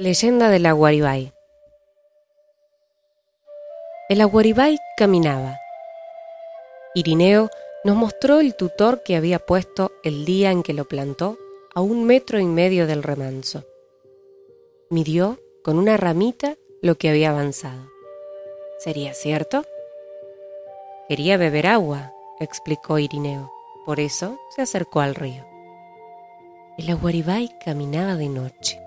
Leyenda del Aguaribay. El Aguaribay caminaba. Irineo nos mostró el tutor que había puesto el día en que lo plantó a un metro y medio del remanso. Midió con una ramita lo que había avanzado. ¿Sería cierto? Quería beber agua, explicó Irineo. Por eso se acercó al río. El Aguaribay caminaba de noche.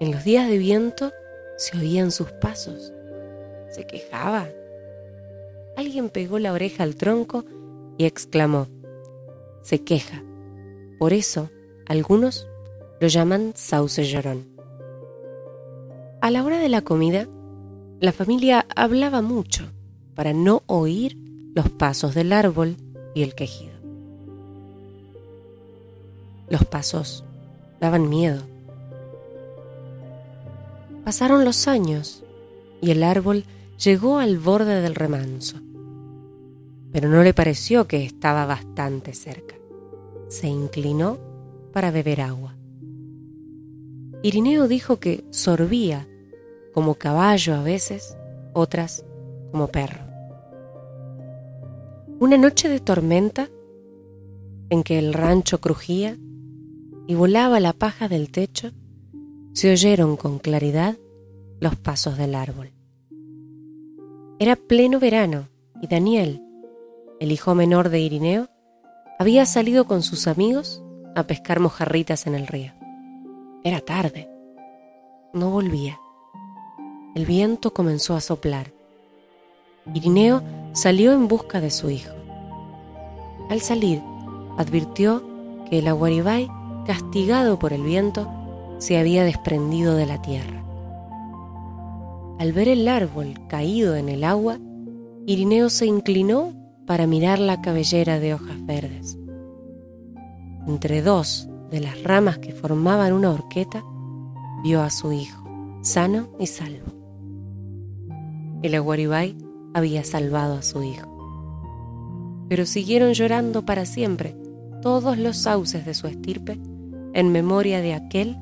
En los días de viento se oían sus pasos. Se quejaba. Alguien pegó la oreja al tronco y exclamó, se queja. Por eso, algunos lo llaman sauce llorón. A la hora de la comida, la familia hablaba mucho para no oír los pasos del árbol y el quejido. Los pasos daban miedo. Pasaron los años y el árbol llegó al borde del remanso, pero no le pareció que estaba bastante cerca. Se inclinó para beber agua. Irineo dijo que sorbía como caballo a veces, otras como perro. Una noche de tormenta en que el rancho crujía y volaba la paja del techo, se oyeron con claridad los pasos del árbol. Era pleno verano y Daniel, el hijo menor de Irineo, había salido con sus amigos a pescar mojarritas en el río. Era tarde. No volvía. El viento comenzó a soplar. Irineo salió en busca de su hijo. Al salir, advirtió que el aguaribay, castigado por el viento, se había desprendido de la tierra. Al ver el árbol caído en el agua, Irineo se inclinó para mirar la cabellera de hojas verdes. Entre dos de las ramas que formaban una horqueta, vio a su hijo, sano y salvo. El aguaribay había salvado a su hijo. Pero siguieron llorando para siempre todos los sauces de su estirpe en memoria de aquel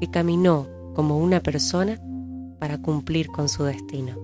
que caminó como una persona para cumplir con su destino.